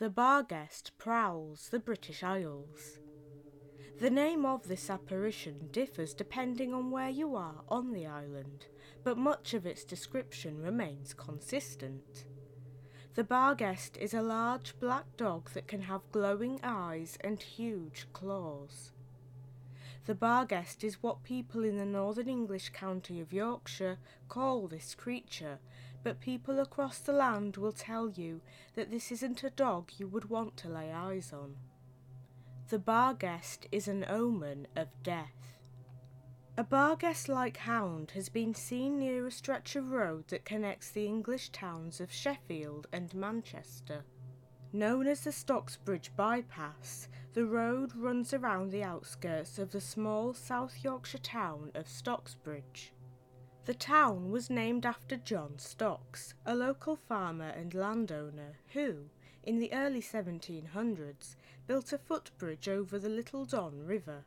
The Barguest prowls the British Isles. The name of this apparition differs depending on where you are on the island, but much of its description remains consistent. The Barguest is a large black dog that can have glowing eyes and huge claws. The Barguest is what people in the northern English county of Yorkshire call this creature, but people across the land will tell you that this isn't a dog you would want to lay eyes on. The Barguest is an omen of death. A Barguest like hound has been seen near a stretch of road that connects the English towns of Sheffield and Manchester. Known as the Stocksbridge Bypass, the road runs around the outskirts of the small South Yorkshire town of Stocksbridge. The town was named after John Stocks, a local farmer and landowner who, in the early 1700s, built a footbridge over the Little Don River.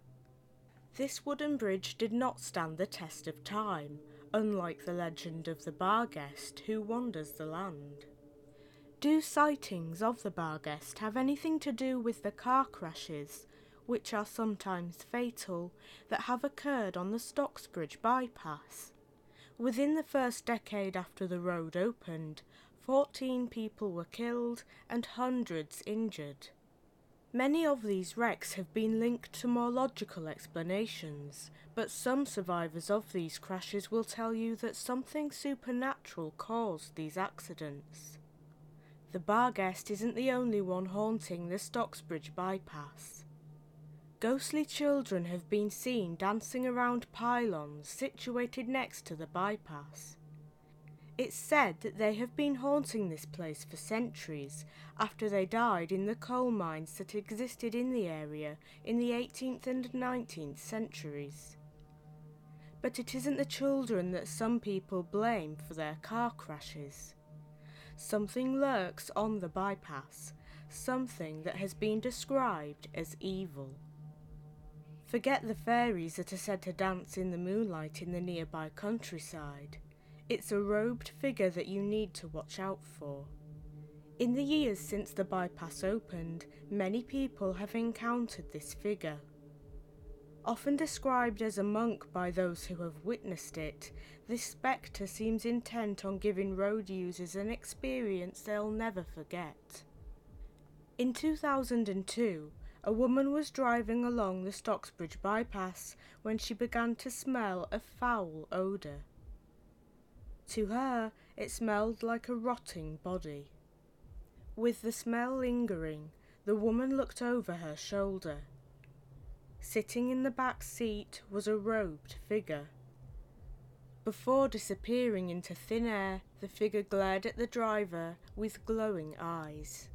This wooden bridge did not stand the test of time, unlike the legend of the Barguest who wanders the land. Do sightings of the Barguest have anything to do with the car crashes, which are sometimes fatal, that have occurred on the Stocksbridge bypass? Within the first decade after the road opened, 14 people were killed and hundreds injured. Many of these wrecks have been linked to more logical explanations, but some survivors of these crashes will tell you that something supernatural caused these accidents. The Barguest isn't the only one haunting the Stocksbridge bypass. Ghostly children have been seen dancing around pylons situated next to the bypass. It's said that they have been haunting this place for centuries after they died in the coal mines that existed in the area in the 18th and 19th centuries. But it isn't the children that some people blame for their car crashes. Something lurks on the bypass, something that has been described as evil. Forget the fairies that are said to dance in the moonlight in the nearby countryside. It's a robed figure that you need to watch out for. In the years since the bypass opened, many people have encountered this figure. Often described as a monk by those who have witnessed it, this spectre seems intent on giving road users an experience they'll never forget. In 2002, a woman was driving along the Stocksbridge bypass when she began to smell a foul odour. To her, it smelled like a rotting body. With the smell lingering, the woman looked over her shoulder. Sitting in the back seat was a robed figure. Before disappearing into thin air, the figure glared at the driver with glowing eyes.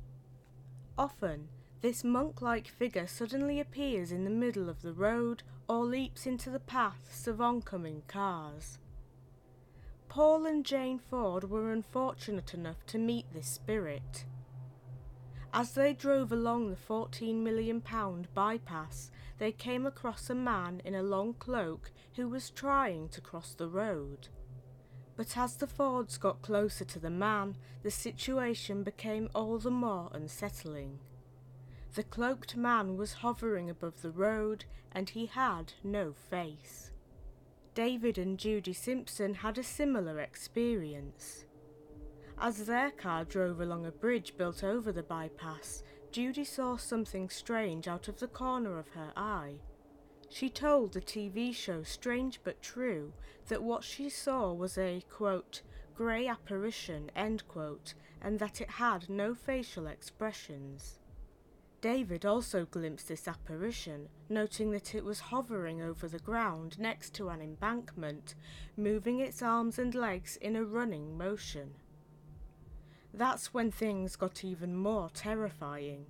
Often, this monk like figure suddenly appears in the middle of the road or leaps into the paths of oncoming cars. Paul and Jane Ford were unfortunate enough to meet this spirit. As they drove along the £14 million bypass, they came across a man in a long cloak who was trying to cross the road. But as the Fords got closer to the man, the situation became all the more unsettling. The cloaked man was hovering above the road and he had no face. David and Judy Simpson had a similar experience. As their car drove along a bridge built over the bypass, Judy saw something strange out of the corner of her eye. She told the TV show Strange But True that what she saw was a, quote, grey apparition, end quote, and that it had no facial expressions. David also glimpsed this apparition, noting that it was hovering over the ground next to an embankment, moving its arms and legs in a running motion. That's when things got even more terrifying.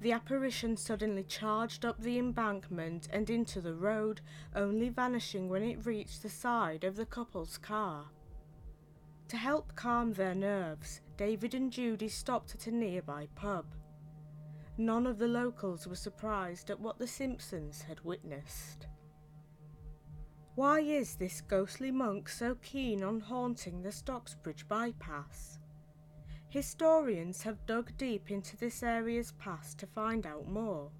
The apparition suddenly charged up the embankment and into the road, only vanishing when it reached the side of the couple's car. To help calm their nerves, David and Judy stopped at a nearby pub. None of the locals were surprised at what the Simpsons had witnessed. Why is this ghostly monk so keen on haunting the Stocksbridge bypass? Historians have dug deep into this area's past to find out more.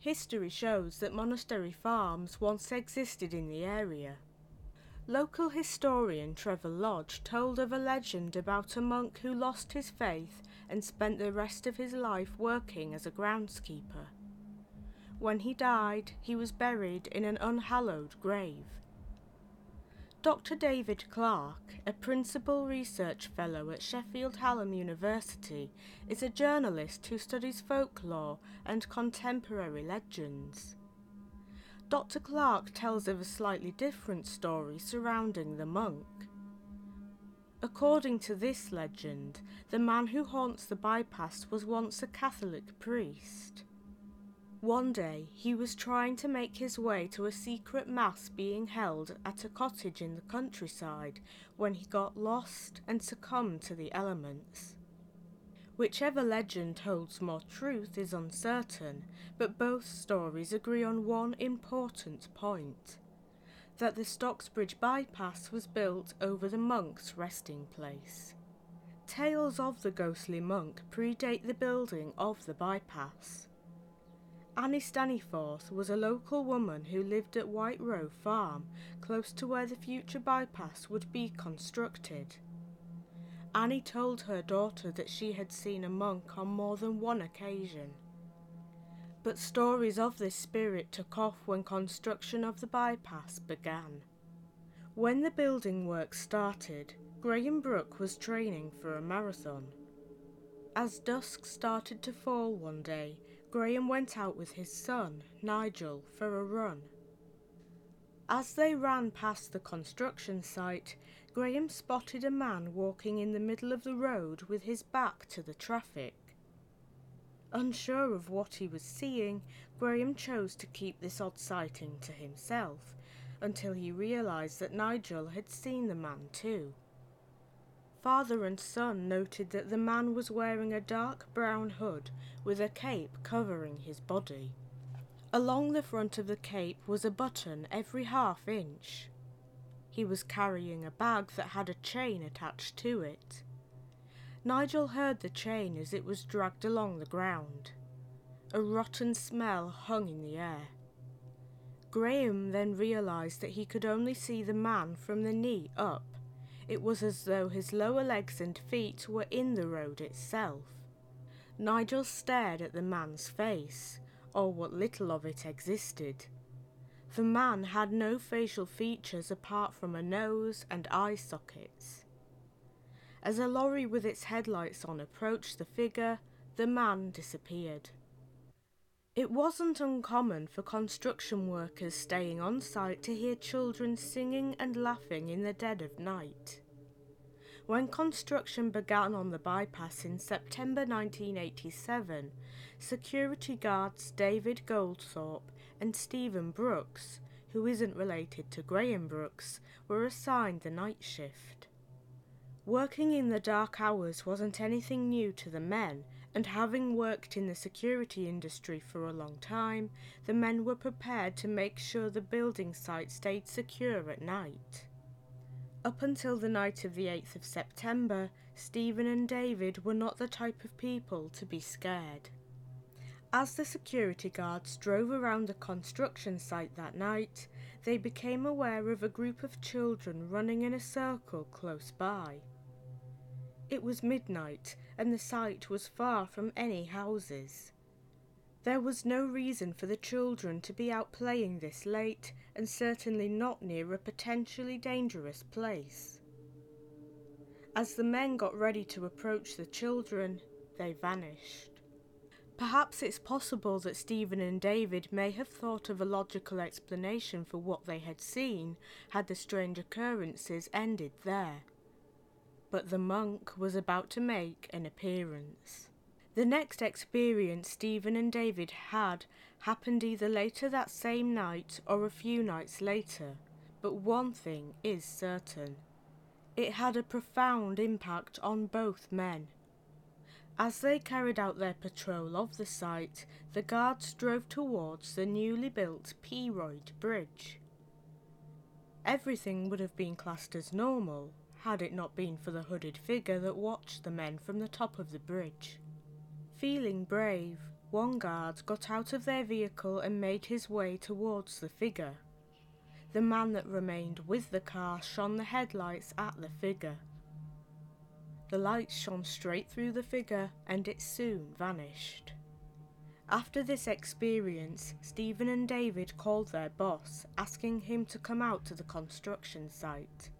History shows that monastery farms once existed in the area. Local historian Trevor Lodge told of a legend about a monk who lost his faith and spent the rest of his life working as a groundskeeper. When he died, he was buried in an unhallowed grave. Dr. David Clarke, a principal research fellow at Sheffield Hallam University, is a journalist who studies folklore and contemporary legends. Dr. Clarke tells of a slightly different story surrounding the monk. According to this legend, the man who haunts the bypass was once a Catholic priest. One day he was trying to make his way to a secret mass being held at a cottage in the countryside when he got lost and succumbed to the elements. Whichever legend holds more truth is uncertain, but both stories agree on one important point that the Stocksbridge bypass was built over the monk's resting place. Tales of the ghostly monk predate the building of the bypass. Annie Staniforth was a local woman who lived at White Row Farm, close to where the future bypass would be constructed. Annie told her daughter that she had seen a monk on more than one occasion. But stories of this spirit took off when construction of the bypass began. When the building work started, Graham Brooke was training for a marathon. As dusk started to fall one day, Graham went out with his son, Nigel, for a run. As they ran past the construction site, Graham spotted a man walking in the middle of the road with his back to the traffic. Unsure of what he was seeing, Graham chose to keep this odd sighting to himself until he realised that Nigel had seen the man too. Father and son noted that the man was wearing a dark brown hood with a cape covering his body. Along the front of the cape was a button every half inch. He was carrying a bag that had a chain attached to it. Nigel heard the chain as it was dragged along the ground. A rotten smell hung in the air. Graham then realised that he could only see the man from the knee up it was as though his lower legs and feet were in the road itself. Nigel stared at the man's face, or what little of it existed. The man had no facial features apart from a nose and eye sockets. As a lorry with its headlights on approached the figure, the man disappeared. It wasn't uncommon for construction workers staying on site to hear children singing and laughing in the dead of night. When construction began on the bypass in September 1987, security guards David Goldthorpe and Stephen Brooks, who isn't related to Graham Brooks, were assigned the night shift. Working in the dark hours wasn't anything new to the men, and having worked in the security industry for a long time, the men were prepared to make sure the building site stayed secure at night. Up until the night of the 8th of September, Stephen and David were not the type of people to be scared. As the security guards drove around the construction site that night, they became aware of a group of children running in a circle close by. It was midnight, and the site was far from any houses. There was no reason for the children to be out playing this late, and certainly not near a potentially dangerous place. As the men got ready to approach the children, they vanished. Perhaps it's possible that Stephen and David may have thought of a logical explanation for what they had seen had the strange occurrences ended there but the monk was about to make an appearance. The next experience Stephen and David had happened either later that same night or a few nights later, but one thing is certain. It had a profound impact on both men. As they carried out their patrol of the site, the guards drove towards the newly built Pearoyd Bridge. Everything would have been classed as normal, had it not been for the hooded figure that watched the men from the top of the bridge. Feeling brave, one guard got out of their vehicle and made his way towards the figure. The man that remained with the car shone the headlights at the figure. The lights shone straight through the figure and it soon vanished. After this experience, Stephen and David called their boss, asking him to come out to the construction site.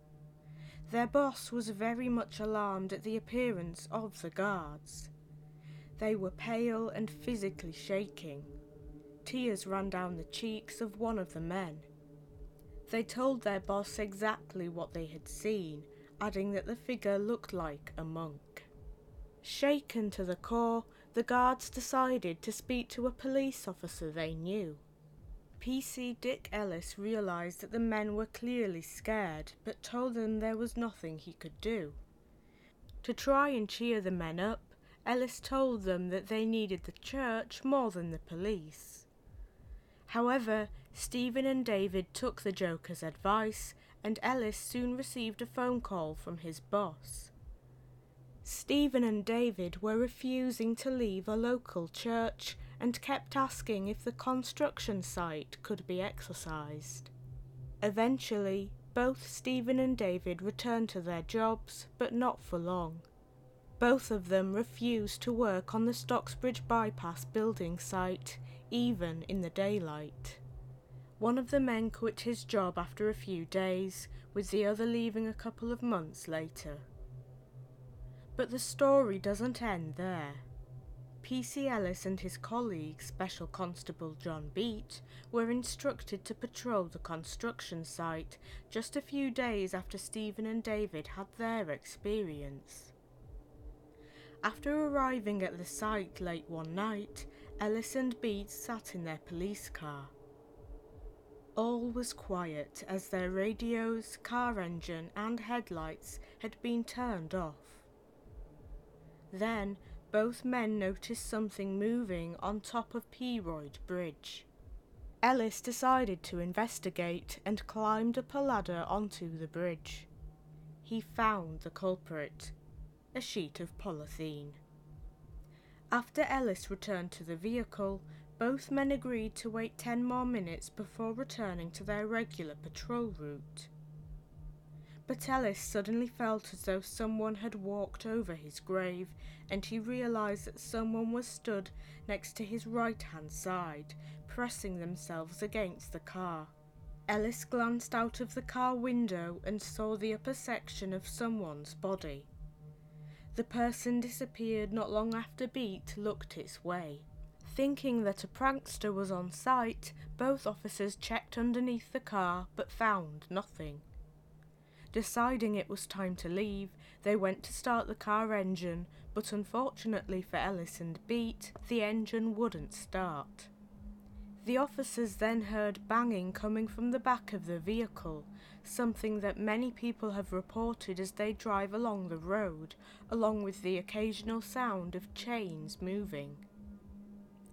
Their boss was very much alarmed at the appearance of the guards. They were pale and physically shaking. Tears ran down the cheeks of one of the men. They told their boss exactly what they had seen, adding that the figure looked like a monk. Shaken to the core, the guards decided to speak to a police officer they knew. PC Dick Ellis realised that the men were clearly scared, but told them there was nothing he could do. To try and cheer the men up, Ellis told them that they needed the church more than the police. However, Stephen and David took the Joker's advice, and Ellis soon received a phone call from his boss. Stephen and David were refusing to leave a local church and kept asking if the construction site could be exorcised. Eventually, both Stephen and David returned to their jobs, but not for long. Both of them refused to work on the Stocksbridge bypass building site, even in the daylight. One of the men quit his job after a few days, with the other leaving a couple of months later. But the story doesn't end there. PC Ellis and his colleague, Special Constable John Beat, were instructed to patrol the construction site just a few days after Stephen and David had their experience. After arriving at the site late one night, Ellis and Beat sat in their police car. All was quiet as their radios, car engine, and headlights had been turned off. Then both men noticed something moving on top of Pearoyd Bridge. Ellis decided to investigate and climbed up a ladder onto the bridge. He found the culprit, a sheet of polythene. After Ellis returned to the vehicle, both men agreed to wait ten more minutes before returning to their regular patrol route but Ellis suddenly felt as though someone had walked over his grave, and he realised that someone was stood next to his right hand side, pressing themselves against the car. Ellis glanced out of the car window and saw the upper section of someone's body. The person disappeared not long after Beat looked its way. Thinking that a prankster was on site, both officers checked underneath the car but found nothing. Deciding it was time to leave, they went to start the car engine, but unfortunately for Ellis and Beat, the engine wouldn't start. The officers then heard banging coming from the back of the vehicle, something that many people have reported as they drive along the road, along with the occasional sound of chains moving.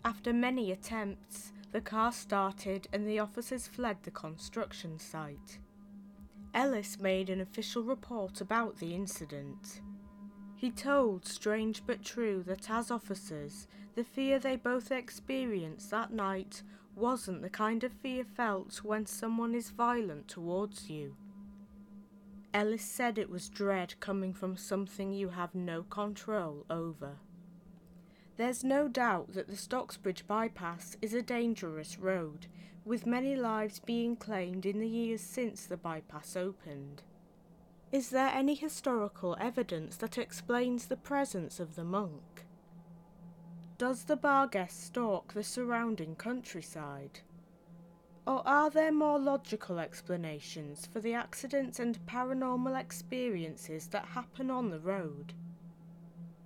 After many attempts, the car started and the officers fled the construction site. Ellis made an official report about the incident. He told, strange but true, that as officers, the fear they both experienced that night wasn't the kind of fear felt when someone is violent towards you. Ellis said it was dread coming from something you have no control over. There's no doubt that the Stocksbridge bypass is a dangerous road, with many lives being claimed in the years since the bypass opened. Is there any historical evidence that explains the presence of the monk? Does the Barghest stalk the surrounding countryside? Or are there more logical explanations for the accidents and paranormal experiences that happen on the road?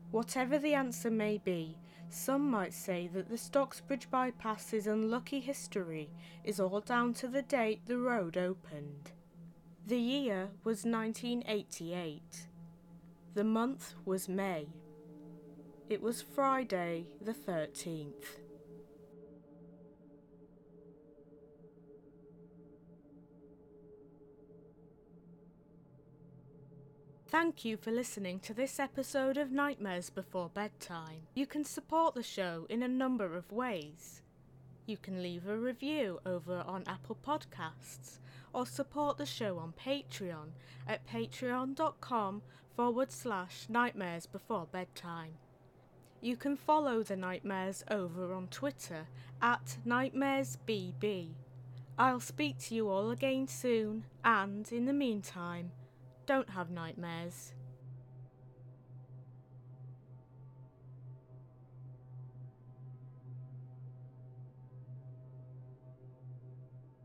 Whatever the answer may be, some might say that the Stocksbridge bypass's unlucky history is all down to the date the road opened. The year was 1988. The month was May. It was Friday the 13th. Thank you for listening to this episode of Nightmares Before Bedtime. You can support the show in a number of ways. You can leave a review over on Apple Podcasts or support the show on Patreon at patreon.com forward slash nightmares before bedtime. You can follow the Nightmares over on Twitter at NightmaresBB. I'll speak to you all again soon, and in the meantime, don't have nightmares.